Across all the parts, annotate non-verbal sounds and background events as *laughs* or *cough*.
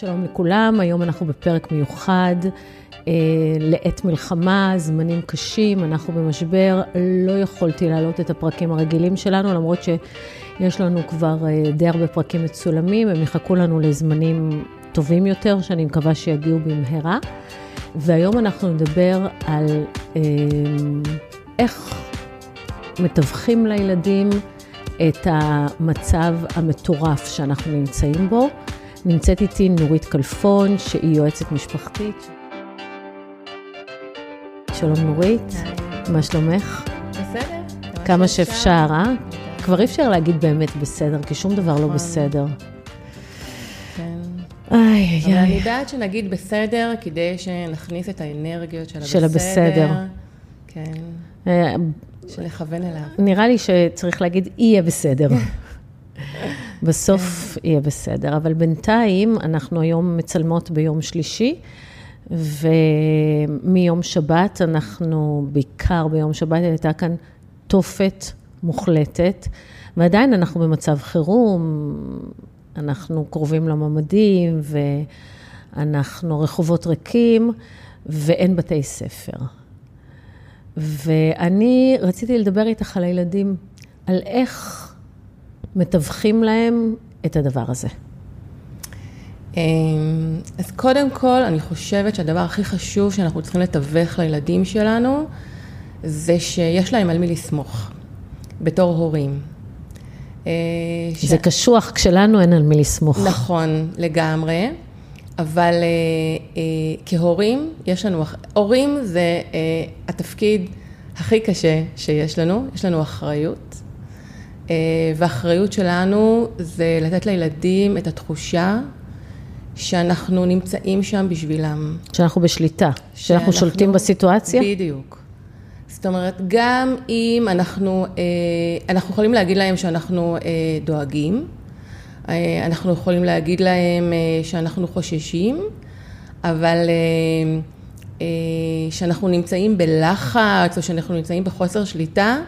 שלום לכולם, היום אנחנו בפרק מיוחד אה, לעת מלחמה, זמנים קשים, אנחנו במשבר, לא יכולתי להעלות את הפרקים הרגילים שלנו, למרות שיש לנו כבר אה, די הרבה פרקים מצולמים, הם יחכו לנו לזמנים טובים יותר, שאני מקווה שיגיעו במהרה. והיום אנחנו נדבר על אה, איך מתווכים לילדים את המצב המטורף שאנחנו נמצאים בו. נמצאת איתי נורית כלפון, שהיא יועצת משפחתית. שלום נורית, מה שלומך? בסדר. כמה שאפשר, אה? כבר אי אפשר להגיד באמת בסדר, כי שום דבר לא נכון. בסדר. כן. איי, אבל איי, אני איי. יודעת שנגיד בסדר, כדי שנכניס את האנרגיות של של הבסדר. הבסדר. כן, אה, שנכוון אליו. נראה לי שצריך להגיד, יהיה בסדר. *laughs* בסוף יהיה בסדר, אבל בינתיים אנחנו היום מצלמות ביום שלישי, ומיום שבת אנחנו, בעיקר ביום שבת הייתה כאן תופת מוחלטת, ועדיין אנחנו במצב חירום, אנחנו קרובים לממדים, ואנחנו רחובות ריקים, ואין בתי ספר. ואני רציתי לדבר איתך על הילדים, על איך מתווכים להם את הדבר הזה. אמ, אז קודם כל, אני חושבת שהדבר הכי חשוב שאנחנו צריכים לתווך לילדים שלנו, זה שיש להם על מי לסמוך, בתור הורים. אה, ש- זה קשוח כשלנו אין על מי לסמוך. נכון, לגמרי, אבל אה, אה, כהורים, יש לנו, הורים זה אה, התפקיד הכי קשה שיש לנו, יש לנו אחריות, והאחריות שלנו זה לתת לילדים את התחושה שאנחנו נמצאים שם בשבילם. שאנחנו בשליטה, שאנחנו שולטים בסיטואציה. בדיוק. זאת אומרת, גם אם אנחנו, אה, אנחנו יכולים להגיד להם שאנחנו אה, דואגים, אה, אנחנו יכולים להגיד להם אה, שאנחנו חוששים, אבל אה, אה, שאנחנו נמצאים בלחץ או שאנחנו נמצאים בחוסר שליטה,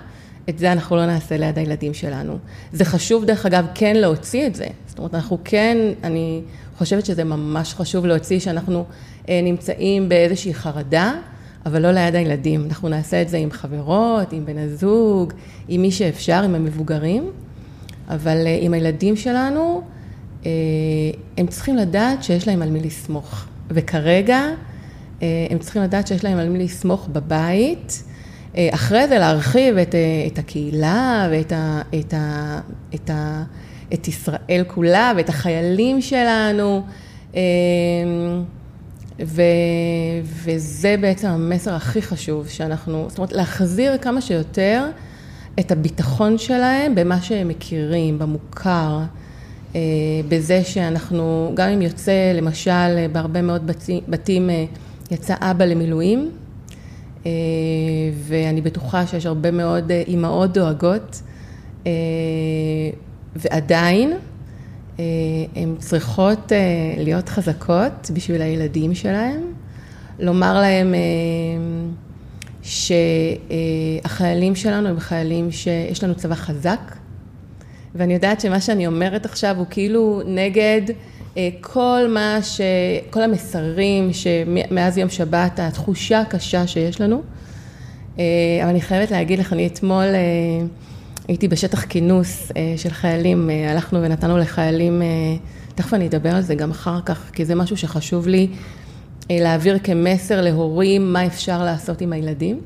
את זה אנחנו לא נעשה ליד הילדים שלנו. זה חשוב, דרך אגב, כן להוציא את זה. זאת אומרת, אנחנו כן, אני חושבת שזה ממש חשוב להוציא שאנחנו אה, נמצאים באיזושהי חרדה, אבל לא ליד הילדים. אנחנו נעשה את זה עם חברות, עם בן הזוג, עם מי שאפשר, עם המבוגרים, אבל אה, עם הילדים שלנו, אה, הם צריכים לדעת שיש להם על מי לסמוך. וכרגע, הם צריכים לדעת שיש להם על מי לסמוך בבית. אה, אחרי זה להרחיב את, אה, את הקהילה ואת ה, את ה, את ה, את ישראל כולה ואת החיילים שלנו. אה, ו, וזה בעצם המסר הכי חשוב שאנחנו, זאת אומרת, להחזיר כמה שיותר את הביטחון שלהם במה שהם מכירים, במוכר, בזה שאנחנו, גם אם יוצא, למשל, בהרבה מאוד בתים, בתים יצא אבא למילואים, ואני בטוחה שיש הרבה מאוד אה, אימהות דואגות, אה, ועדיין אה, הן צריכות אה, להיות חזקות בשביל הילדים שלהם, לומר להם אה, שהחיילים שלנו הם חיילים שיש לנו צבא חזק, ואני יודעת שמה שאני אומרת עכשיו הוא כאילו נגד אה, כל מה ש... כל המסרים שמאז יום שבת, התחושה הקשה שיש לנו. אה, אבל אני חייבת להגיד לך, אני אתמול אה, הייתי בשטח כינוס אה, של חיילים, אה, הלכנו ונתנו לחיילים, אה, תכף אני אדבר על זה גם אחר כך, כי זה משהו שחשוב לי אה, להעביר כמסר להורים מה אפשר לעשות עם הילדים.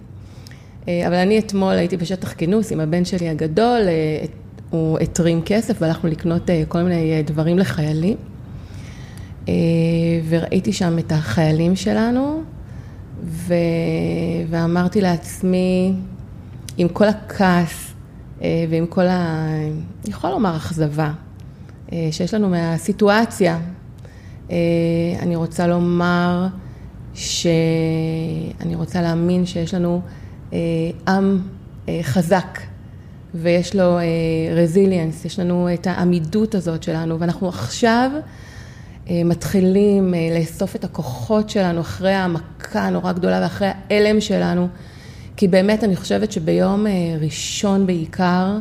אה, אבל אני אתמול הייתי בשטח כינוס עם הבן שלי הגדול, אה, הוא התרים כסף והלכנו לקנות אה, כל מיני אה, דברים לחיילים. אה, וראיתי שם את החיילים שלנו, ו... ואמרתי לעצמי, עם כל הכעס אה, ועם כל ה... אני יכולה לומר אכזבה אה, שיש לנו מהסיטואציה, אני רוצה לומר שאני רוצה להאמין שיש לנו עם חזק ויש לו רזיליאנס, יש לנו את העמידות הזאת שלנו ואנחנו עכשיו מתחילים אה, לאסוף את הכוחות שלנו אחרי המכה הנורא גדולה ואחרי ההלם שלנו, כי באמת אני חושבת שביום אה, ראשון בעיקר,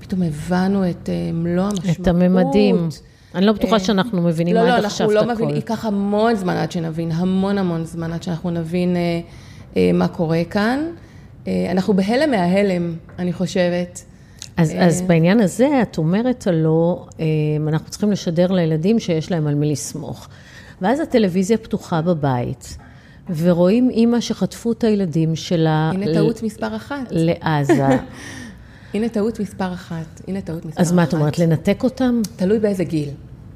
פתאום הבנו את אה, מלוא המשמעות. את הממדים. אני לא בטוחה שאנחנו מבינים לא, עד לא, עכשיו אנחנו את לא הכל. מבינים, ייקח המון זמן עד שנבין, המון המון זמן עד שאנחנו נבין אה, אה, מה קורה כאן. אה, אנחנו בהלם מההלם, אני חושבת. אז, אה. אז בעניין הזה, את אומרת הלא, אה, אנחנו צריכים לשדר לילדים שיש להם על מי לסמוך. ואז הטלוויזיה פתוחה בבית, ורואים אימא שחטפו את הילדים שלה הנה טעות מספר אחת. לעזה. *laughs* הנה טעות מספר אחת. הנה טעות מספר אחת. אז מה את אומרת, לנתק אותם? תלוי באיזה גיל.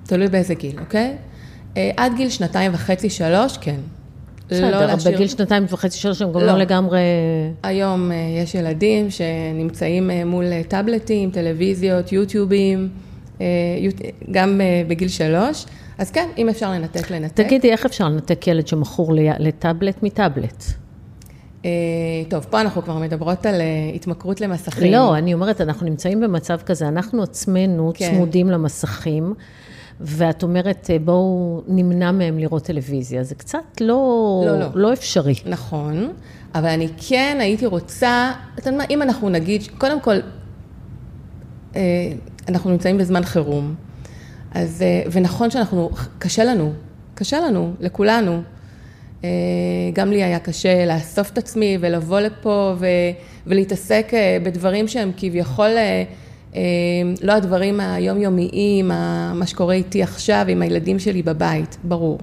תלוי באיזה גיל, אוקיי? אה, עד גיל שנתיים וחצי, שלוש, כן. בסדר, בגיל שנתיים וחצי, שלוש, הם גם לא לא. לגמרי... היום אה, יש ילדים שנמצאים אה, מול טאבלטים, טלוויזיות, יוטיובים, אה, גם בגיל שלוש. אז כן, אם אפשר לנתק, לנתק. תגידי, איך אפשר לנתק ילד שמכור לטאבלט מטאבלט? טוב, פה אנחנו כבר מדברות על התמכרות למסכים. לא, אני אומרת, אנחנו נמצאים במצב כזה, אנחנו עצמנו כן. צמודים למסכים, ואת אומרת, אה, בואו נמנע מהם לראות טלוויזיה. זה קצת לא, לא, לא. לא אפשרי. נכון, אבל אני כן הייתי רוצה, אתה יודע מה, אם אנחנו נגיד, קודם כל, אה, אנחנו נמצאים בזמן חירום, אז, אה, ונכון שאנחנו, קשה לנו, קשה לנו, לכולנו. גם לי היה קשה לאסוף את עצמי ולבוא לפה ו, ולהתעסק בדברים שהם כביכול לא הדברים היומיומיים, מה שקורה איתי עכשיו עם הילדים שלי בבית, ברור.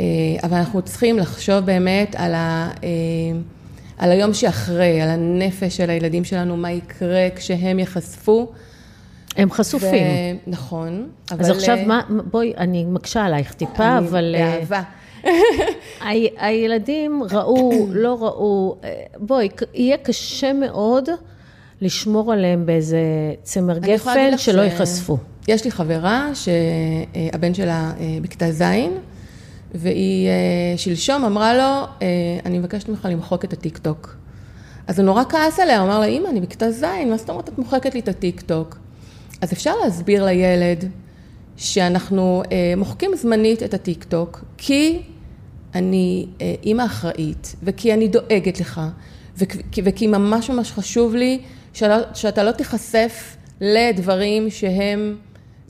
אה, אבל אנחנו צריכים לחשוב באמת על, ה, אה, על היום שאחרי, על הנפש של הילדים שלנו, מה יקרה כשהם ייחשפו. הם חשופים. ו... נכון, אבל... אז עכשיו, אה, מה, בואי, אני מקשה עלייך טיפה, אני אבל... אה, באהבה. *laughs* הילדים ראו, לא ראו, בואי, יהיה קשה מאוד לשמור עליהם באיזה צמר גפן שלא ש- ייחשפו. יש לי חברה שהבן שלה אה, בכיתה ז', והיא אה, שלשום אמרה לו, אה, אני מבקשת ממך למחוק את הטיקטוק. אז הוא נורא כעס עליה, הוא אמר לה, אמא, אני בכיתה ז', מה זאת אומרת את מוחקת לי את הטיקטוק? אז אפשר להסביר לילד שאנחנו מוחקים זמנית את הטיקטוק, כי אני אימא אחראית, וכי אני דואגת לך, וכי, וכי ממש ממש חשוב לי שלא, שאתה לא תיחשף לדברים שהם,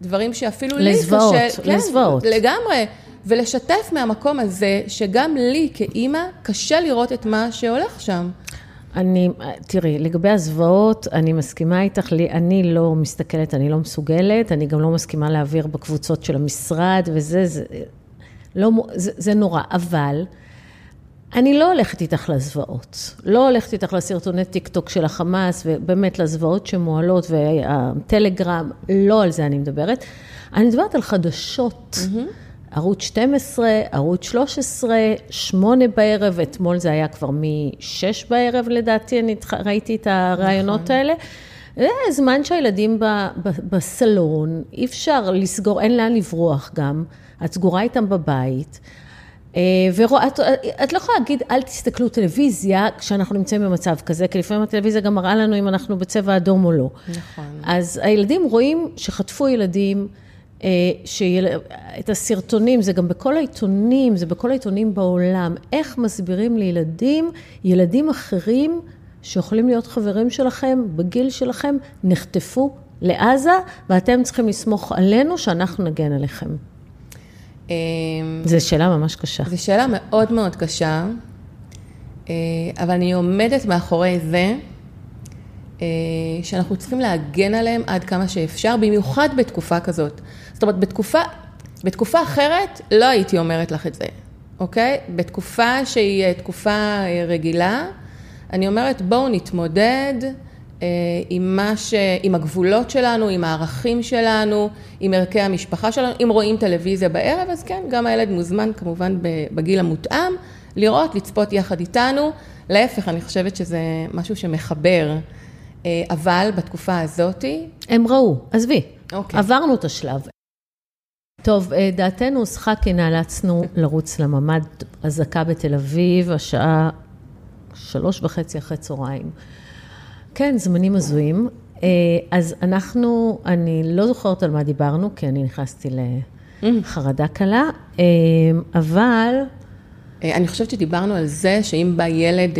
דברים שאפילו לי קשה... לזוועות, כן, לזוועות. לגמרי. ולשתף מהמקום הזה, שגם לי כאימא קשה לראות את מה שהולך שם. אני, תראי, לגבי הזוועות, אני מסכימה איתך, לי, אני לא מסתכלת, אני לא מסוגלת, אני גם לא מסכימה להעביר בקבוצות של המשרד, וזה, זה, לא, זה, זה נורא, אבל אני לא הולכת איתך לזוועות, לא הולכת איתך לסרטוני טיק טוק של החמאס, ובאמת לזוועות שמועלות, והטלגרם, לא על זה אני מדברת. אני מדברת על חדשות. ערוץ 12, ערוץ 13, 8 בערב, אתמול זה היה כבר מ-6 בערב לדעתי, אני ראיתי את הרעיונות נכון. האלה. זה זמן שהילדים ב, ב, בסלון, אי אפשר לסגור, אין לאן לברוח גם, את סגורה איתם בבית. אה, ואת את לא יכולה להגיד, אל תסתכלו טלוויזיה כשאנחנו נמצאים במצב כזה, כי לפעמים הטלוויזיה גם מראה לנו אם אנחנו בצבע אדום או לא. נכון. אז הילדים רואים שחטפו ילדים, אה, שיל... את הסרטונים, זה גם בכל העיתונים, זה בכל העיתונים בעולם. איך מסבירים לילדים, ילדים אחרים שיכולים להיות חברים שלכם, בגיל שלכם, נחטפו לעזה, ואתם צריכים לסמוך עלינו שאנחנו נגן עליכם. אמ, זו שאלה ממש קשה. זו שאלה מאוד מאוד קשה, אה, אבל אני עומדת מאחורי זה אה, שאנחנו צריכים להגן עליהם עד כמה שאפשר, במיוחד בתקופה כזאת. זאת אומרת, בתקופה, בתקופה אחרת לא הייתי אומרת לך את זה, אוקיי? בתקופה שהיא אה, תקופה רגילה, אני אומרת, בואו נתמודד עם, מה ש... עם הגבולות שלנו, עם הערכים שלנו, עם ערכי המשפחה שלנו. אם רואים טלוויזיה בערב, אז כן, גם הילד מוזמן כמובן בגיל המותאם, לראות, לצפות יחד איתנו. להפך, אני חושבת שזה משהו שמחבר. אה, אבל בתקופה הזאתי, הם ראו, עזבי, אוקיי. עברנו את השלב. טוב, אה, דעתנו הוסחה כי נאלצנו לרוץ לממ"ד אזעקה בתל אביב, השעה שלוש וחצי אחרי צהריים. כן, זמנים הזויים. אה, אז אנחנו, אני לא זוכרת על מה דיברנו, כי אני נכנסתי לחרדה קלה, אה, אבל אה, אני חושבת שדיברנו על זה שאם בא ילד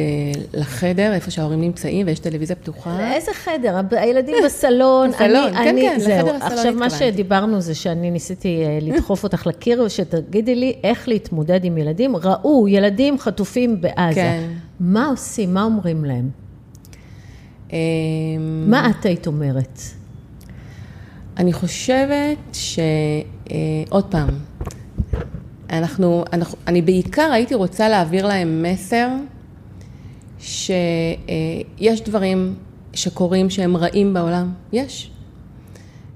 לחדר, איפה שההורים נמצאים ויש טלוויזיה פתוחה. איזה חדר? הילדים בסלון. *laughs* בסלון, כן, כן. לחדר הסלון עכשיו, מה התכוונתי. שדיברנו זה שאני ניסיתי לדחוף אותך לקיר, ושתגידי לי איך להתמודד עם ילדים. ראו, ילדים חטופים בעזה. כן. מה עושים? מה אומרים להם? אה, מה את היית אומרת? אני חושבת ש... אה, עוד פעם, אנחנו, אנחנו, אני בעיקר הייתי רוצה להעביר להם מסר שיש דברים שקורים שהם רעים בעולם, יש.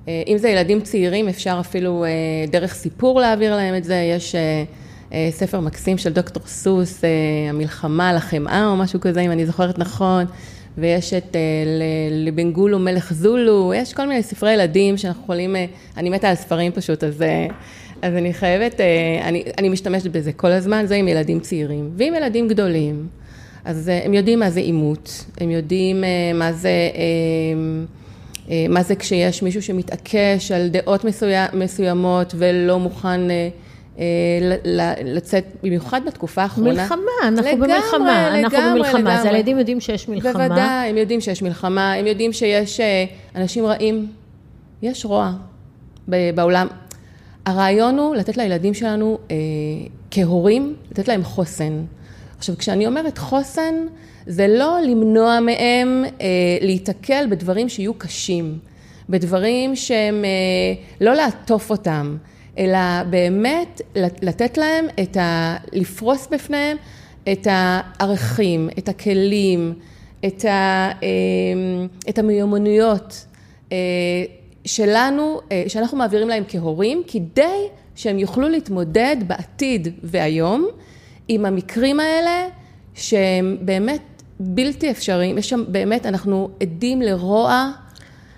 אה, אם זה ילדים צעירים, אפשר אפילו אה, דרך סיפור להעביר להם את זה. יש אה, אה, ספר מקסים של דוקטור סוס, אה, המלחמה על החמאה או משהו כזה, אם אני זוכרת נכון, ויש את אה, לבנגולו מלך זולו, יש כל מיני ספרי ילדים שאנחנו יכולים, אה, אני מתה על ספרים פשוט, אז, אה, אז אני חייבת, אני, אני משתמשת בזה כל הזמן, זה עם ילדים צעירים. ועם ילדים גדולים, אז הם יודעים מה זה עימות, הם יודעים מה זה... מה זה כשיש מישהו שמתעקש על דעות מסוימות ולא מוכן לצאת, במיוחד בתקופה האחרונה. מלחמה, אנחנו לגמרי, במלחמה, אנחנו לגמרי, במלחמה. אז לגמרי. הילדים יודעים שיש מלחמה. בוודאי, הם יודעים שיש מלחמה, הם יודעים שיש אה, אנשים רעים. יש רוע בעולם. הרעיון הוא לתת לילדים שלנו אה, כהורים, לתת להם חוסן. עכשיו, כשאני אומרת חוסן, זה לא למנוע מהם אה, להיתקל בדברים שיהיו קשים, בדברים שהם, אה, לא לעטוף אותם, אלא באמת לתת להם את ה... לפרוס בפניהם את הערכים, את הכלים, את, ה, אה, את המיומנויות אה, שלנו, אה, שאנחנו מעבירים להם כהורים, כדי שהם יוכלו להתמודד בעתיד והיום עם המקרים האלה שהם באמת בלתי אפשריים. יש שם באמת, אנחנו עדים לרוע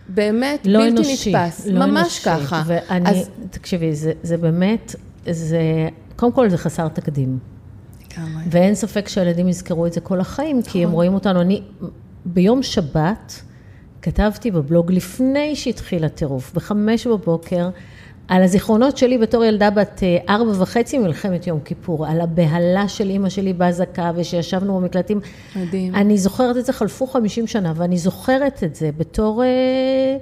באמת לא בלתי אנושי. נתפס. לא ממש אנושי. ככה. ואני, אז- תקשיבי, זה, זה באמת, זה, קודם כל זה חסר תקדים. לגמרי. ואין ספק שהילדים יזכרו את זה כל החיים, כי הם רואים אותנו. אני, ביום שבת, כתבתי בבלוג לפני שהתחיל הטירוף, בחמש בבוקר, על הזיכרונות שלי בתור ילדה בת אה, ארבע וחצי מלחמת יום כיפור, על הבהלה של אימא שלי באזעקה, ושישבנו במקלטים. מדהים. אני זוכרת את זה, חלפו 50 שנה, ואני זוכרת את זה בתור... אה,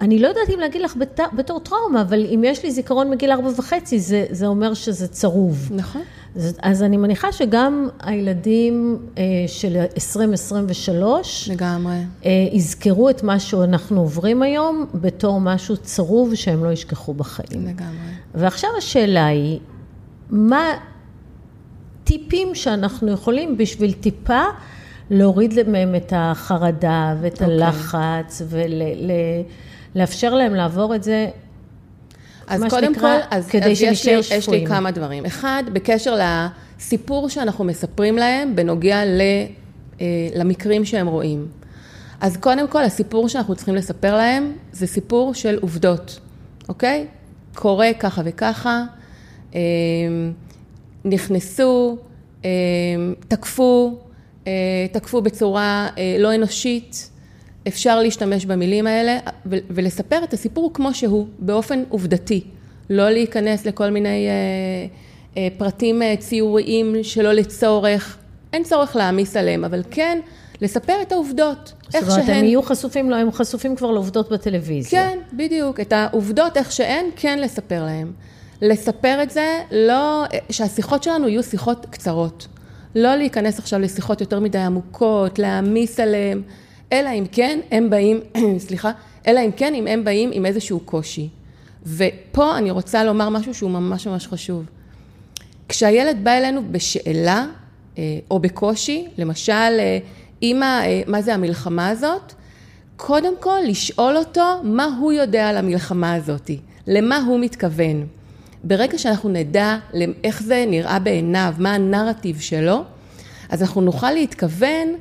אני לא יודעת אם להגיד לך בת, בתור טראומה, אבל אם יש לי זיכרון מגיל ארבע וחצי, זה, זה אומר שזה צרוב. נכון. אז, אז אני מניחה שגם הילדים אה, של 2023 לגמרי. אה, יזכרו את מה שאנחנו עוברים היום בתור משהו צרוב שהם לא ישכחו בחיים. לגמרי. ועכשיו השאלה היא, מה טיפים שאנחנו יכולים בשביל טיפה להוריד מהם את החרדה ואת אוקיי. הלחץ ולאפשר להם לעבור את זה אז קודם שנקרא, כל, אז, כדי אז יש, לי, יש לי. כמה דברים. אחד, בקשר לסיפור שאנחנו מספרים להם בנוגע ל, אה, למקרים שהם רואים. אז קודם כל, הסיפור שאנחנו צריכים לספר להם זה סיפור של עובדות, אוקיי? קורה ככה וככה, אה, נכנסו, אה, תקפו, אה, תקפו בצורה אה, לא אנושית. אפשר להשתמש במילים האלה ולספר את הסיפור כמו שהוא, באופן עובדתי. לא להיכנס לכל מיני אה, אה, פרטים אה, ציוריים שלא לצורך. אין צורך להעמיס עליהם, אבל כן לספר את העובדות. זאת אומרת, הם יהיו חשופים, לא, הם חשופים כבר לעובדות בטלוויזיה. כן, בדיוק. את העובדות איך שהן, כן לספר להם. לספר את זה, לא, שהשיחות שלנו יהיו שיחות קצרות. לא להיכנס עכשיו לשיחות יותר מדי עמוקות, להעמיס עליהם, אלא אם כן הם באים, *clears throat* סליחה, אלא אם כן אם הם באים עם איזשהו קושי. ופה אני רוצה לומר משהו שהוא ממש ממש חשוב. כשהילד בא אלינו בשאלה אה, או בקושי, למשל, אה, אמא, אה, מה זה המלחמה הזאת? קודם כל לשאול אותו מה הוא יודע על המלחמה הזאת, למה הוא מתכוון. ברגע שאנחנו נדע איך זה נראה בעיניו, מה הנרטיב שלו, אז אנחנו נוכל להתכוון אה,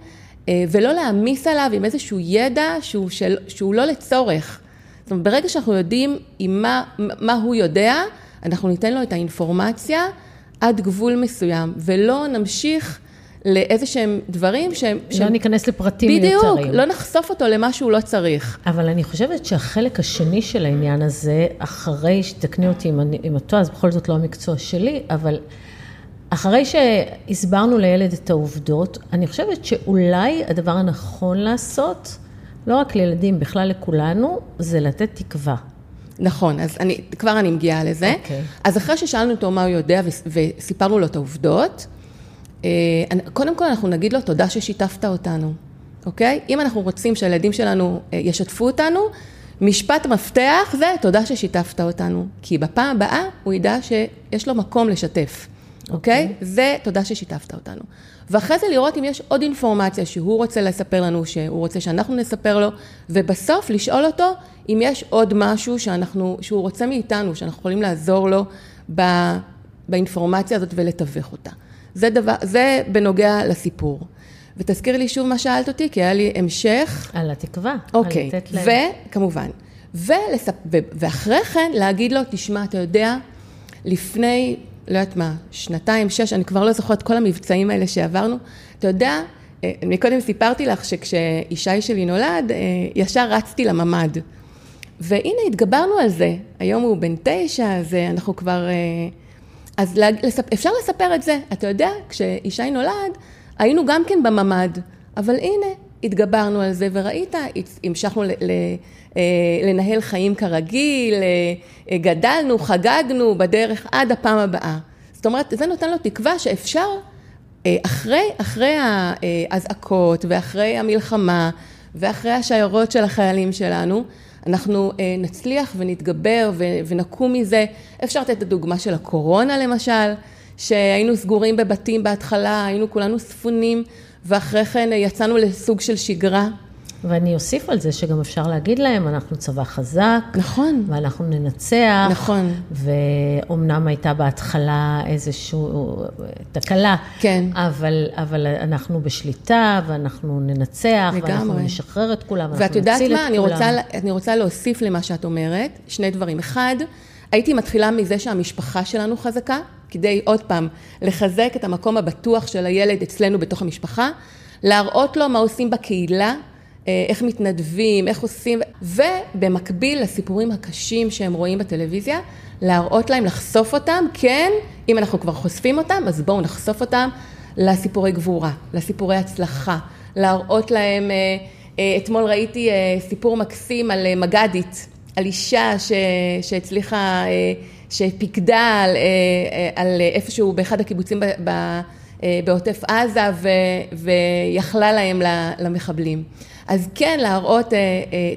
ולא להעמיס עליו עם איזשהו ידע שהוא, של, שהוא לא לצורך. זאת אומרת, ברגע שאנחנו יודעים עם מה, מה הוא יודע, אנחנו ניתן לו את האינפורמציה עד גבול מסוים, ולא נמשיך לאיזה שהם דברים שהם... לא שהם ניכנס לפרטים בדיוק, מיותרים. בדיוק, לא נחשוף אותו למה שהוא לא צריך. אבל אני חושבת שהחלק השני של העניין הזה, אחרי שתקני אותי אם, אני, אם את טועה, אז בכל זאת לא המקצוע שלי, אבל אחרי שהסברנו לילד את העובדות, אני חושבת שאולי הדבר הנכון לעשות, לא רק לילדים, בכלל לכולנו, זה לתת תקווה. נכון, אז אני, כבר אני מגיעה לזה. אוקיי. Okay. אז אחרי ששאלנו אותו מה הוא יודע וסיפרנו לו את העובדות, אה, קודם כל אנחנו נגיד לו תודה ששיתפת אותנו, אוקיי? אם אנחנו רוצים שהילדים שלנו אה, ישתפו אותנו, משפט מפתח זה תודה ששיתפת אותנו, כי בפעם הבאה הוא ידע שיש לו מקום לשתף, אוקיי? Okay. זה תודה ששיתפת אותנו. ואחרי זה לראות אם יש עוד אינפורמציה שהוא רוצה לספר לנו, שהוא רוצה שאנחנו נספר לו, ובסוף לשאול אותו אם יש עוד משהו שאנחנו, שהוא רוצה מאיתנו, שאנחנו יכולים לעזור לו ב, באינפורמציה הזאת ולתווך אותה. זה, דבר, זה בנוגע לסיפור. ותזכיר לי שוב מה שאלת אותי, כי היה לי המשך. על התקווה. אוקיי, וכמובן. ולספ... ואחרי כן להגיד לו, תשמע, אתה יודע, לפני, לא יודעת מה, שנתיים, שש, אני כבר לא זוכרת כל המבצעים האלה שעברנו, אתה יודע, אה, מקודם סיפרתי לך שכשישי שלי נולד, אה, ישר רצתי לממ"ד. והנה, התגברנו על זה. היום הוא בן תשע, אז אה, אנחנו כבר... אז אפשר לספר את זה. אתה יודע, כשישי נולד, היינו גם כן בממ"ד, אבל הנה, התגברנו על זה, וראית, המשכנו אה, לנהל חיים כרגיל, אה, גדלנו, חגגנו בדרך עד הפעם הבאה. זאת אומרת, זה נותן לו תקווה שאפשר, אה, אחרי, אחרי האזעקות ואחרי המלחמה ואחרי השיירות של החיילים שלנו, אנחנו נצליח ונתגבר ונקום מזה. אפשר לתת את הדוגמה של הקורונה למשל. שהיינו סגורים בבתים בהתחלה, היינו כולנו ספונים, ואחרי כן יצאנו לסוג של שגרה. ואני אוסיף על זה שגם אפשר להגיד להם, אנחנו צבא חזק. נכון. ואנחנו ננצח. נכון. ואומנם הייתה בהתחלה איזושהי תקלה. כן. אבל, אבל אנחנו בשליטה, ואנחנו ננצח, לגמרי. ואנחנו נשחרר את כולם, ואת יודעת מה? אני רוצה, אני רוצה להוסיף למה שאת אומרת, שני דברים. אחד, הייתי מתחילה מזה שהמשפחה שלנו חזקה, כדי עוד פעם לחזק את המקום הבטוח של הילד אצלנו בתוך המשפחה, להראות לו מה עושים בקהילה, אה, איך מתנדבים, איך עושים, ובמקביל לסיפורים הקשים שהם רואים בטלוויזיה, להראות להם, לחשוף אותם, כן, אם אנחנו כבר חושפים אותם, אז בואו נחשוף אותם לסיפורי גבורה, לסיפורי הצלחה, להראות להם, אה, אה, אתמול ראיתי סיפור מקסים על מג"דית, על אישה ש, שהצליחה, שפיקדה על, על איפשהו באחד הקיבוצים בעוטף עזה ו, ויכלה להם למחבלים. אז כן להראות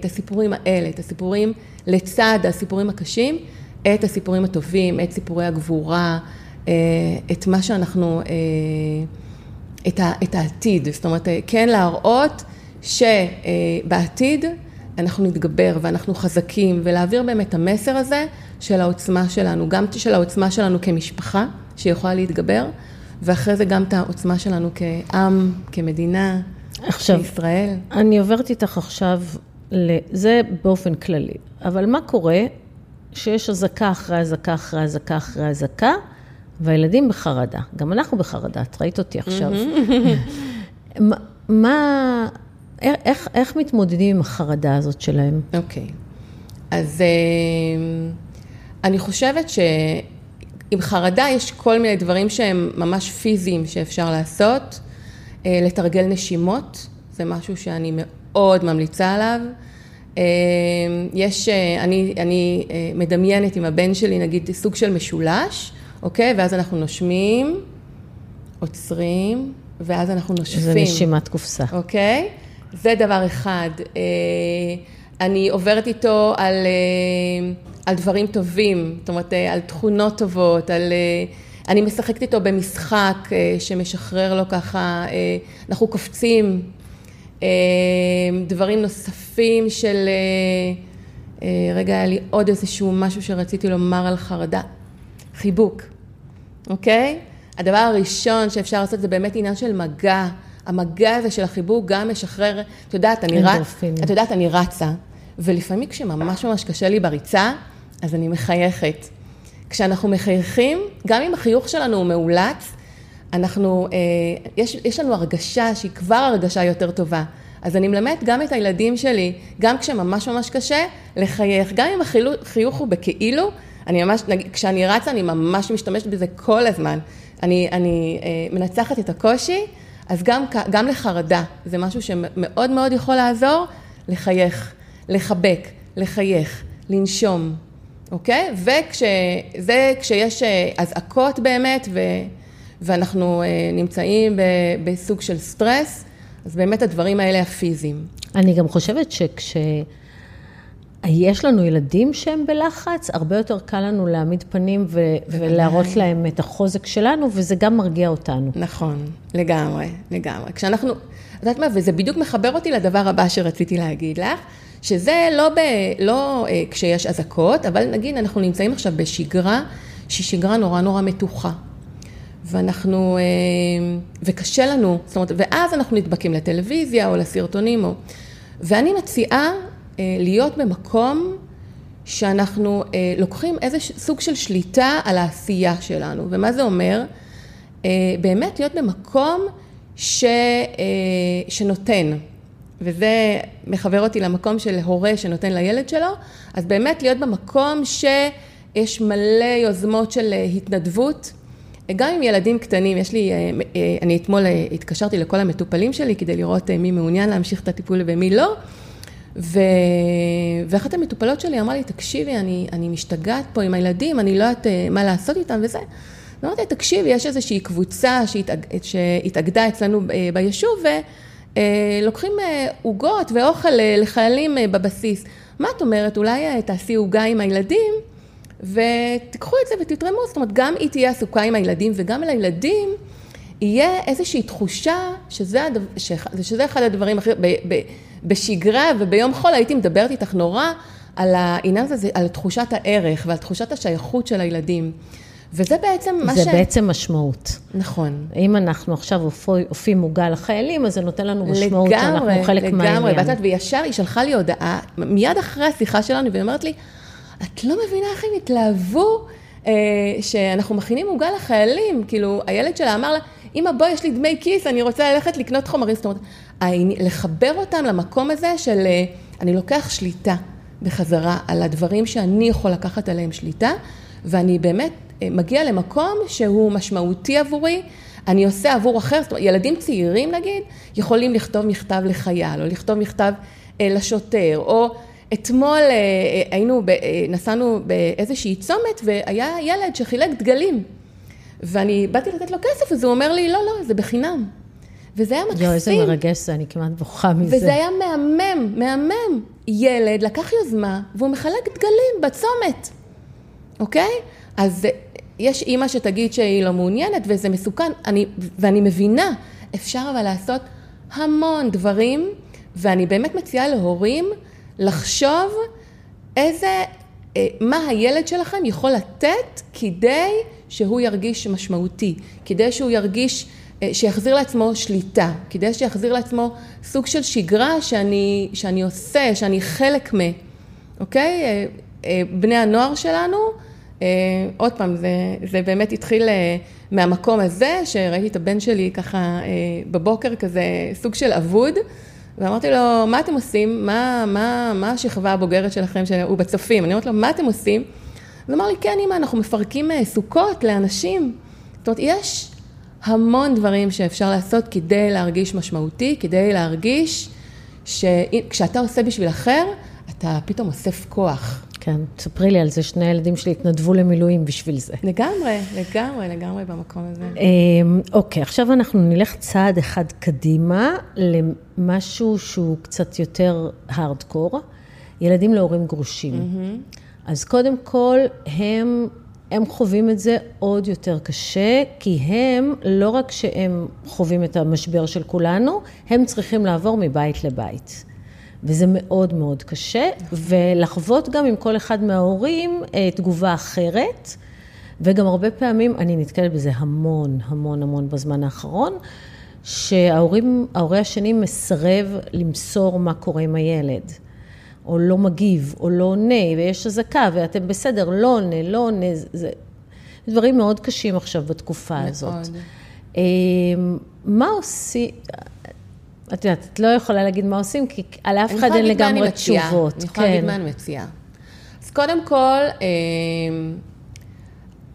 את הסיפורים האלה, את הסיפורים לצד הסיפורים הקשים, את הסיפורים הטובים, את סיפורי הגבורה, את מה שאנחנו, את, את העתיד, זאת אומרת, כן להראות שבעתיד אנחנו נתגבר ואנחנו חזקים, ולהעביר באמת את המסר הזה של העוצמה שלנו, גם של העוצמה שלנו כמשפחה, שיכולה להתגבר, ואחרי זה גם את העוצמה שלנו כעם, כמדינה, עכשיו, כישראל. אני עוברת איתך עכשיו, זה באופן כללי, אבל מה קורה שיש אזעקה אחרי אזעקה אחרי אזעקה אחרי אזעקה, והילדים בחרדה, גם אנחנו בחרדה, את ראית אותי עכשיו. מה... איך, איך מתמודדים עם החרדה הזאת שלהם? אוקיי. Okay. אז אה, אני חושבת שעם חרדה יש כל מיני דברים שהם ממש פיזיים שאפשר לעשות. אה, לתרגל נשימות, זה משהו שאני מאוד ממליצה עליו. אה, יש, אני, אני מדמיינת עם הבן שלי, נגיד, סוג של משולש, אוקיי? ואז אנחנו נושמים, עוצרים, ואז אנחנו נושפים. זה נשימת קופסה. אוקיי? זה דבר אחד. אה, אני עוברת איתו על, אה, על דברים טובים, זאת אומרת, אה, על תכונות טובות, על... אני משחקת איתו במשחק שמשחרר לו ככה, אנחנו קופצים, דברים נוספים של... רגע, היה לי עוד איזשהו משהו שרציתי לומר על חרדה. חיבוק, אוקיי? הדבר הראשון שאפשר לעשות זה באמת עניין של מגע. המגע הזה של החיבוק גם משחרר, את יודעת, אני, רצ... את יודעת, אני רצה, ולפעמים כשממש ממש קשה לי בריצה, אז אני מחייכת. כשאנחנו מחייכים, גם אם החיוך שלנו הוא מאולץ, אנחנו, אה, יש, יש לנו הרגשה שהיא כבר הרגשה יותר טובה. אז אני מלמד גם את הילדים שלי, גם כשממש ממש קשה, לחייך. גם אם החיוך הוא בכאילו, אני ממש, נגיד, כשאני רצה, אני ממש משתמשת בזה כל הזמן. אני, אני אה, מנצחת את הקושי, אז גם, גם לחרדה, זה משהו שמאוד מאוד יכול לעזור, לחייך, לחבק, לחייך, לנשום, אוקיי? וזה כשיש אה, אזעקות באמת, ו, ואנחנו אה, נמצאים בסוג של סטרס, אז באמת הדברים האלה הפיזיים. אני גם חושבת שכש... יש לנו ילדים שהם בלחץ, הרבה יותר קל לנו להעמיד פנים ו- ולהראות להם את החוזק שלנו, וזה גם מרגיע אותנו. נכון, לגמרי, לגמרי. כשאנחנו, את יודעת מה, וזה בדיוק מחבר אותי לדבר הבא שרציתי להגיד לך, שזה לא, ב, לא אה, כשיש אזעקות, אבל נגיד אנחנו נמצאים עכשיו בשגרה, שהיא שגרה נורא נורא מתוחה. ואנחנו, אה, וקשה לנו, זאת אומרת, ואז אנחנו נדבקים לטלוויזיה או לסרטונים, או... ואני מציעה להיות במקום שאנחנו אה, לוקחים איזה סוג של שליטה על העשייה שלנו. ומה זה אומר? אה, באמת להיות במקום ש, שנותן. וזה מחבר אותי למקום של הורה שנותן לילד שלו, אז באמת להיות במקום שיש מלא יוזמות של התנדבות, גם עם ילדים קטנים, יש לי, אני אתמול התקשרתי לכל המטופלים שלי כדי לראות מי מעוניין להמשיך את הטיפול ומי לא, ו... ואחת המטופלות שלי אמרה לי, תקשיבי, אני, אני משתגעת פה עם הילדים, אני לא יודעת אה, מה לעשות איתם וזה. אמרתי, תקשיבי, יש איזושהי קבוצה שהתאג... שהתאגדה אצלנו אה, ביישוב, ולוקחים אה, עוגות ואוכל לחיילים בבסיס. מה את אומרת, אולי תעשי עוגה עם הילדים, ותיקחו את זה ותתרמו, זאת אומרת, גם היא תהיה עסוקה עם הילדים, וגם לילדים יהיה איזושהי תחושה שזה, הדבר, שזה אחד הדברים הכי... בשגרה וביום חול הייתי מדברת איתך נורא על העניין הזה, על תחושת הערך ועל תחושת השייכות של הילדים. וזה בעצם מה זה ש... זה בעצם משמעות. נכון. אם אנחנו עכשיו עופים מוגה לחיילים, אז זה נותן לנו משמעות לגמרי, שאנחנו חלק לגמרי, מהעניין. לגמרי, לגמרי, וישר היא שלחה לי הודעה, מיד אחרי השיחה שלנו, והיא אומרת לי, את לא מבינה איך הם התלהבו אה, שאנחנו מכינים עוגה לחיילים. כאילו, הילד שלה אמר לה, אמא, בואי, יש לי דמי כיס, אני רוצה ללכת לקנות חומרים. זאת אומרת, לחבר אותם למקום הזה של אה, אני לוקח שליטה בחזרה על הדברים שאני יכול לקחת עליהם שליטה, ואני באמת אה, מגיע למקום שהוא משמעותי עבורי, אני עושה עבור אחר, זאת אומרת, ילדים צעירים נגיד, יכולים לכתוב מכתב לחייל, או לכתוב מכתב אה, לשוטר, או אתמול היינו, נסענו באיזושהי צומת, והיה ילד שחילק דגלים. ואני באתי לתת לו כסף, אז הוא אומר לי, לא, לא, זה בחינם. וזה היה מקסים. יואו, איזה מרגש זה, אני כמעט בוכה מזה. וזה היה מהמם, מהמם. ילד לקח יוזמה, והוא מחלק דגלים בצומת, אוקיי? אז יש אימא שתגיד שהיא לא מעוניינת, וזה מסוכן, אני, ואני מבינה, אפשר אבל לעשות המון דברים, ואני באמת מציעה להורים לחשוב איזה, אה, מה הילד שלכם יכול לתת כדי שהוא ירגיש משמעותי, כדי שהוא ירגיש... אה, שיחזיר לעצמו שליטה, כדי שיחזיר לעצמו סוג של שגרה שאני, שאני עושה, שאני חלק מ... אוקיי? אה, אה, בני הנוער שלנו, עוד פעם, זה, זה באמת התחיל מהמקום הזה, שראיתי את הבן שלי ככה בבוקר כזה סוג של אבוד, ואמרתי לו, מה אתם עושים? מה, מה, מה השכבה הבוגרת שלכם, שהוא בצופים? אני אומרת לו, מה אתם עושים? הוא אמר לי, כן, אמא, אנחנו מפרקים סוכות לאנשים. זאת אומרת, יש המון דברים שאפשר לעשות כדי להרגיש משמעותי, כדי להרגיש שכשאתה עושה בשביל אחר, אתה פתאום אוסף כוח. כן, תספרי לי על זה, שני ילדים שלי התנדבו למילואים בשביל זה. לגמרי, לגמרי, לגמרי במקום הזה. אמ, אוקיי, עכשיו אנחנו נלך צעד אחד קדימה למשהו שהוא קצת יותר הארדקור, ילדים להורים גרושים. Mm-hmm. אז קודם כל, הם הם חווים את זה עוד יותר קשה, כי הם, לא רק שהם חווים את המשבר של כולנו, הם צריכים לעבור מבית לבית. וזה מאוד מאוד קשה, ולחוות גם עם כל אחד מההורים אה, תגובה אחרת, וגם הרבה פעמים, אני נתקלת בזה המון, המון, המון בזמן האחרון, שההורים, ההורה השני מסרב למסור מה קורה עם הילד. או לא מגיב, או לא עונה, ויש אזעקה, ואתם בסדר, לא עונה, לא עונה, זה דברים מאוד קשים עכשיו בתקופה מאוד. הזאת. אמ, מה עושים, את יודעת, את לא יכולה להגיד מה עושים, כי על אף אחד אין לגמרי תשובות. אני יכולה להגיד כן. מה אני מציעה. אז קודם כל,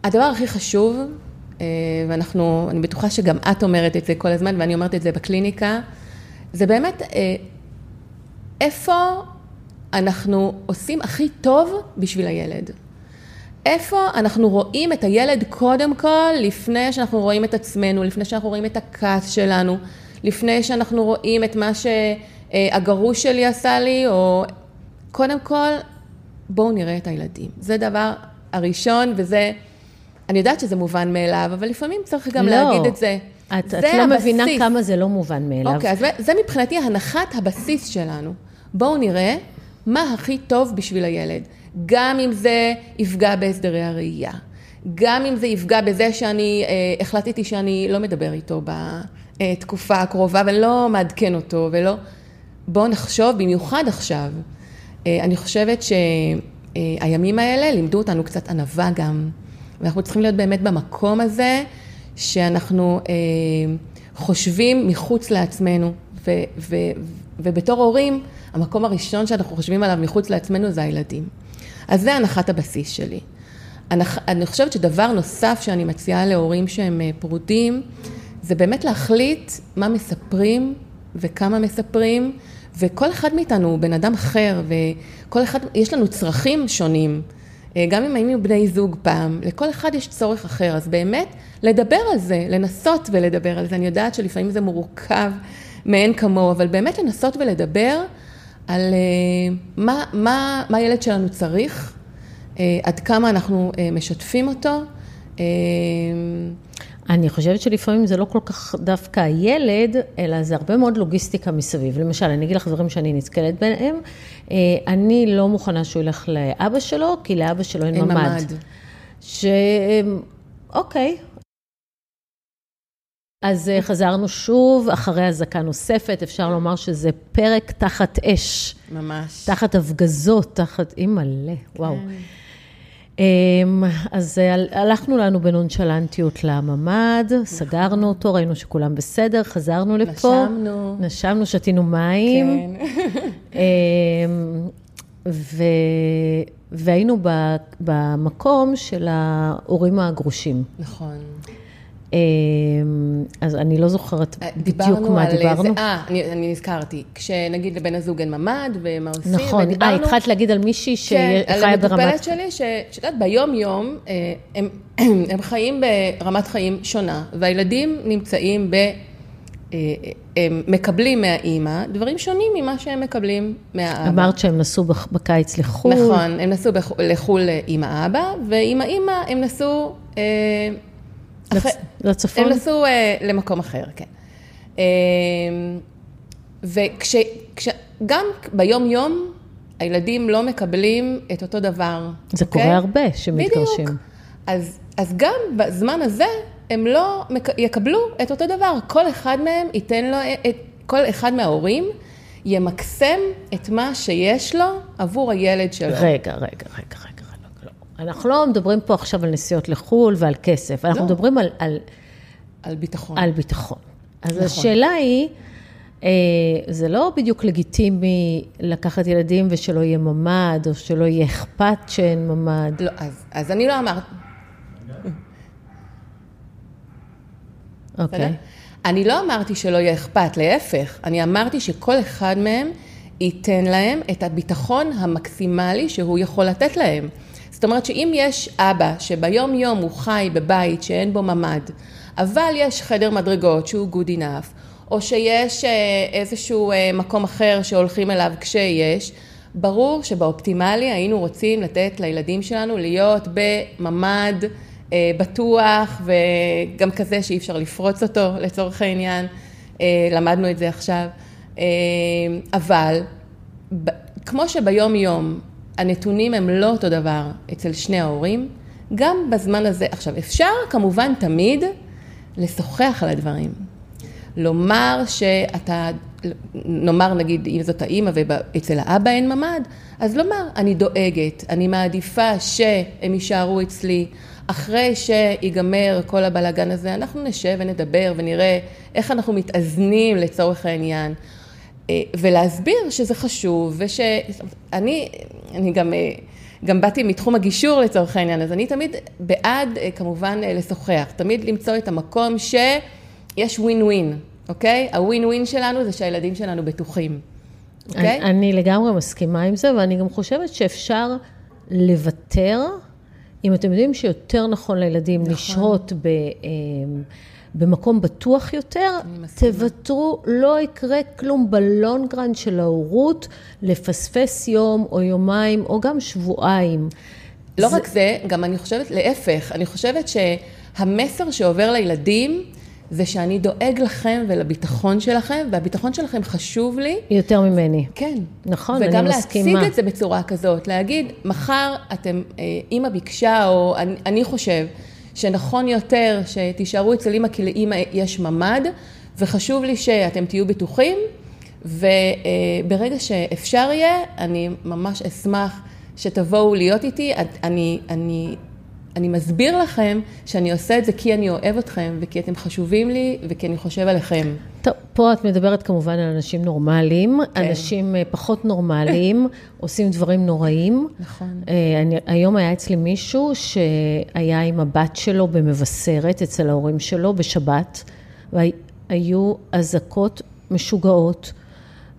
הדבר הכי חשוב, ואנחנו, אני בטוחה שגם את אומרת את זה כל הזמן, ואני אומרת את זה בקליניקה, זה באמת איפה אנחנו עושים הכי טוב בשביל הילד. איפה אנחנו רואים את הילד קודם כל, לפני שאנחנו רואים את עצמנו, לפני שאנחנו רואים את הכעס שלנו, לפני שאנחנו רואים את מה שהגרוש שלי עשה לי, או קודם כל, בואו נראה את הילדים. זה דבר הראשון, וזה, אני יודעת שזה מובן מאליו, אבל לפעמים צריך גם לא, להגיד את זה. את, זה את לא הבסיס. מבינה כמה זה לא מובן מאליו. אוקיי, אז זה מבחינתי הנחת הבסיס שלנו. בואו נראה מה הכי טוב בשביל הילד. גם אם זה יפגע בהסדרי הראייה, גם אם זה יפגע בזה שאני אה, החלטתי שאני לא מדבר איתו בתקופה הקרובה ולא מעדכן אותו ולא... בואו נחשוב, במיוחד עכשיו, אה, אני חושבת שהימים האלה לימדו אותנו קצת ענווה גם, ואנחנו צריכים להיות באמת במקום הזה שאנחנו אה, חושבים מחוץ לעצמנו, ו, ו, ובתור הורים, המקום הראשון שאנחנו חושבים עליו מחוץ לעצמנו זה הילדים. אז זה הנחת הבסיס שלי. אני חושבת שדבר נוסף שאני מציעה להורים שהם אה, פרודים, זה באמת להחליט מה מספרים וכמה מספרים, וכל אחד מאיתנו הוא בן אדם אחר, וכל אחד, יש לנו צרכים שונים. אה, גם אם היינו בני זוג פעם, לכל אחד יש צורך אחר, אז באמת לדבר על זה, לנסות ולדבר על זה. אני יודעת שלפעמים זה מורכב מאין כמוהו, אבל באמת לנסות ולדבר על אה, מה, מה, מה הילד שלנו צריך, אה, עד כמה אנחנו אה, משתפים אותו. אני חושבת שלפעמים זה לא כל כך דווקא הילד, אלא זה הרבה מאוד לוגיסטיקה מסביב. למשל, אני אגיד לך דברים שאני נתקלת ביניהם. אני לא מוכנה שהוא ילך לאבא שלו, כי לאבא שלו אין, אין ממ"ד. ממ"ד. ש... אוקיי, אז אה, חזרנו שוב, אחרי אזעקה נוספת, אפשר לומר שזה פרק תחת אש. ממש. תחת הפגזות, תחת... אימא'לה, וואו. כן. אמ, אז אה, הלכנו לנו בנונשלנטיות לממ"ד, נכון. סגרנו אותו, ראינו שכולם בסדר, חזרנו לפה. נשמנו. נשמנו, שתינו מים. כן. *laughs* אמ, ו... והיינו במקום של ההורים הגרושים. נכון. אמ, אז אני לא זוכרת אה, בדיוק מה דיברנו. אה, אני, אני נזכרתי. כשנגיד לבן הזוג אין ממ"ד, ומה עושים, נכון, ודיברנו... אה, התחלת להגיד על מישהי שחיה כן, ברמת... כן, על המטופלת שלי, שאת יודעת, ביום-יום אה, הם, *clears throat* הם חיים ברמת חיים שונה, והילדים נמצאים ב... הם מקבלים מהאימא דברים שונים ממה שהם מקבלים מהאבא. אמרת שהם נסעו בקיץ לחו"ל. נכון, הם נסעו לחו"ל עם האבא, ועם האימא הם נסעו... לצפון? הם נסעו uh, למקום אחר, כן. Uh, וגם ביום-יום, הילדים לא מקבלים את אותו דבר. זה okay? קורה אוקיי? הרבה שמתגרשים. בדיוק. אז, אז גם בזמן הזה, הם לא יקבלו את אותו דבר. כל אחד מהם ייתן לו, את, כל אחד מההורים ימקסם את מה שיש לו עבור הילד שלו. רגע, רגע, רגע, רגע. אנחנו לא מדברים פה עכשיו על נסיעות לחו"ל ועל כסף, אנחנו לא. מדברים על, על... על ביטחון. על ביטחון. אז נכון. השאלה היא, אה, זה לא בדיוק לגיטימי לקחת ילדים ושלא יהיה ממ"ד, או שלא יהיה אכפת שאין ממ"ד. לא, אז, אז אני לא אמרת... אוקיי. Okay. אני לא אמרתי שלא יהיה אכפת, להפך, אני אמרתי שכל אחד מהם ייתן להם את הביטחון המקסימלי שהוא יכול לתת להם. זאת אומרת שאם יש אבא שביום יום הוא חי בבית שאין בו ממ"ד, אבל יש חדר מדרגות שהוא good enough, או שיש אה, איזשהו אה, מקום אחר שהולכים אליו כשיש, ברור שבאופטימלי היינו רוצים לתת לילדים שלנו להיות בממ"ד אה, בטוח וגם כזה שאי אפשר לפרוץ אותו לצורך העניין, למדנו את זה עכשיו, אבל כמו שביום יום הנתונים הם לא אותו דבר אצל שני ההורים, גם בזמן הזה. עכשיו, אפשר כמובן תמיד לשוחח על הדברים. לומר שאתה, נאמר נגיד אם זאת האימא ואצל האבא אין ממ"ד, אז לומר, אני דואגת, אני מעדיפה שהם יישארו אצלי, אחרי שיגמר כל הבלגן הזה, אנחנו נשב ונדבר ונראה איך אנחנו מתאזנים לצורך העניין. אה, ולהסביר שזה חשוב, ושאני אני גם אה, גם באתי מתחום הגישור לצורך העניין, אז אני תמיד בעד כמובן לשוחח, תמיד למצוא את המקום שיש ווין ווין, אוקיי? הווין ווין שלנו זה שהילדים שלנו בטוחים. אוקיי? אני, אני לגמרי מסכימה עם זה, ואני גם חושבת שאפשר לוותר, אם אתם יודעים שיותר נכון לילדים נכון. לשהות ב... במקום בטוח יותר, תוותרו, לא יקרה כלום בלונגרנד של ההורות, לפספס יום או יומיים או גם שבועיים. לא זה... רק זה, גם אני חושבת, להפך, אני חושבת שהמסר שעובר לילדים, זה שאני דואג לכם ולביטחון שלכם, והביטחון שלכם חשוב לי. יותר ממני. כן. נכון, אני מסכימה. וגם להציג את זה בצורה כזאת, להגיד, מחר אתם, אה, אימא ביקשה, או אני, אני חושב, שנכון יותר שתישארו אצל אימא, כי לאימא יש ממ"ד, וחשוב לי שאתם תהיו בטוחים, וברגע שאפשר יהיה, אני ממש אשמח שתבואו להיות איתי. אני, אני אני מסביר לכם שאני עושה את זה כי אני אוהב אתכם, וכי אתם חשובים לי, וכי אני חושב עליכם. טוב, פה את מדברת כמובן על אנשים נורמליים, כן. אנשים אה, פחות נורמליים, *laughs* עושים דברים נוראים. נכון. אה, אני, היום היה אצלי מישהו שהיה עם הבת שלו במבשרת, אצל ההורים שלו, בשבת, והיו אזעקות משוגעות.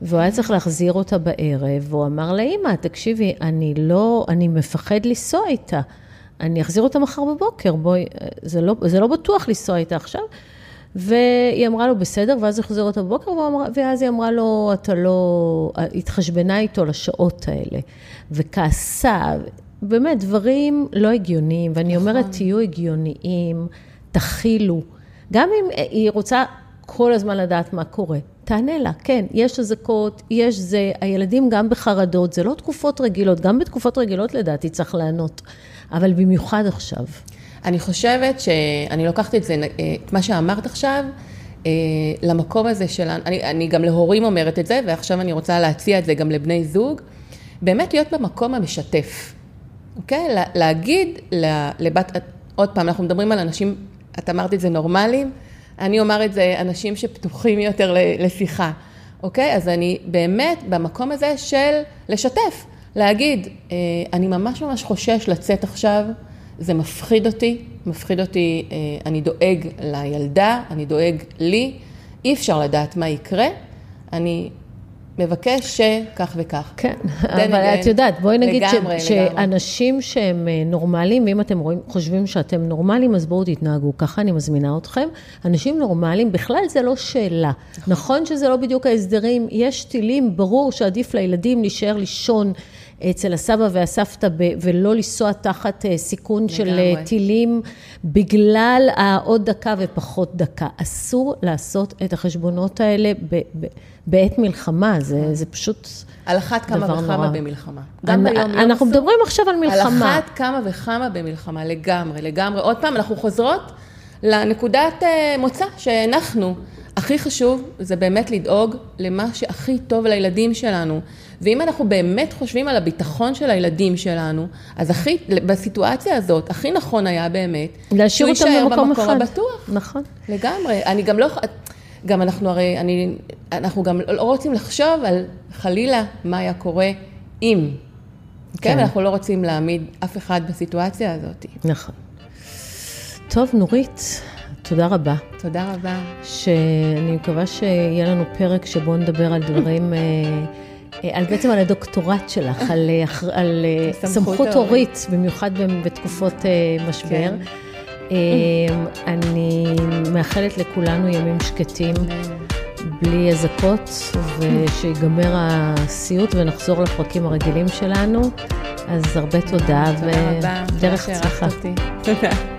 והוא היה צריך להחזיר אותה בערב, והוא אמר לאמא, תקשיבי, אני לא, אני מפחד לנסוע איתה. אני אחזיר אותה מחר בבוקר, בואי, זה לא, זה לא בטוח לנסוע איתה עכשיו. והיא אמרה לו, בסדר, ואז החזיר אותה בבוקר, ואז היא אמרה לו, אתה לא... התחשבנה איתו לשעות האלה, וכעסה, באמת, דברים לא הגיוניים, ואני נכון. אומרת, תהיו הגיוניים, תכילו. גם אם היא רוצה כל הזמן לדעת מה קורה, תענה לה, כן, יש אזעקות, יש זה, הילדים גם בחרדות, זה לא תקופות רגילות, גם בתקופות רגילות לדעתי צריך לענות. אבל במיוחד עכשיו. אני חושבת שאני לוקחת את זה, את מה שאמרת עכשיו, אה, למקום הזה שלנו, אני, אני גם להורים אומרת את זה, ועכשיו אני רוצה להציע את זה גם לבני זוג, באמת להיות במקום המשתף, אוקיי? להגיד לבת, עוד פעם, אנחנו מדברים על אנשים, את אמרת את זה נורמליים, אני אומר את זה אנשים שפתוחים יותר לשיחה, אוקיי? אז אני באמת במקום הזה של לשתף. להגיד, אה, אני ממש ממש חושש לצאת עכשיו, זה מפחיד אותי, מפחיד אותי, אה, אני דואג לילדה, אני דואג לי, אי אפשר לדעת מה יקרה, אני מבקש שכך וכך. כן, אבל את יודעת, בואי נגיד לגמרי, ש, שאנשים שהם אה, נורמליים, ואם אתם רואים, חושבים שאתם נורמליים, אז בואו תתנהגו. ככה אני מזמינה אתכם. אנשים נורמליים, בכלל זה לא שאלה. נכון, נכון שזה לא בדיוק ההסדרים, יש טילים, ברור שעדיף לילדים להישאר לישון. אצל הסבא והסבתא ולא לנסוע תחת אה, סיכון לגמרי. של אה, טילים בגלל העוד דקה ופחות דקה. אסור לעשות את החשבונות האלה ב, ב, בעת מלחמה, זה, זה פשוט על אחת כמה וכמה נורא. במלחמה. גם אני, ביום אנחנו לא מדברים עכשיו על מלחמה. על אחת כמה וכמה במלחמה, לגמרי, לגמרי. עוד פעם, אנחנו חוזרות לנקודת אה, מוצא שהנחנו. הכי חשוב זה באמת לדאוג למה שהכי טוב לילדים שלנו. ואם אנחנו באמת חושבים על הביטחון של הילדים שלנו, אז הכי, בסיטואציה הזאת, הכי נכון היה באמת, להשאיר אותם במקום אחד. הבטוח. נכון. לגמרי. אני גם לא, גם אנחנו הרי, אני, אנחנו גם לא רוצים לחשוב על חלילה מה היה קורה אם. כן. כן, אנחנו לא רוצים להעמיד אף אחד בסיטואציה הזאת. נכון. טוב, נורית, תודה רבה. תודה רבה. שאני מקווה שיהיה לנו פרק שבו נדבר על דברים, אה, על בעצם על הדוקטורט שלך, על, אה, על סמכות הורית, במיוחד בתקופות משבר. כן. אני מאחלת לכולנו ימים שקטים, בלי אזעקות, ושיגמר הסיוט ונחזור לפרקים הרגילים שלנו. אז הרבה תודה, ודרך הצלחה. תודה.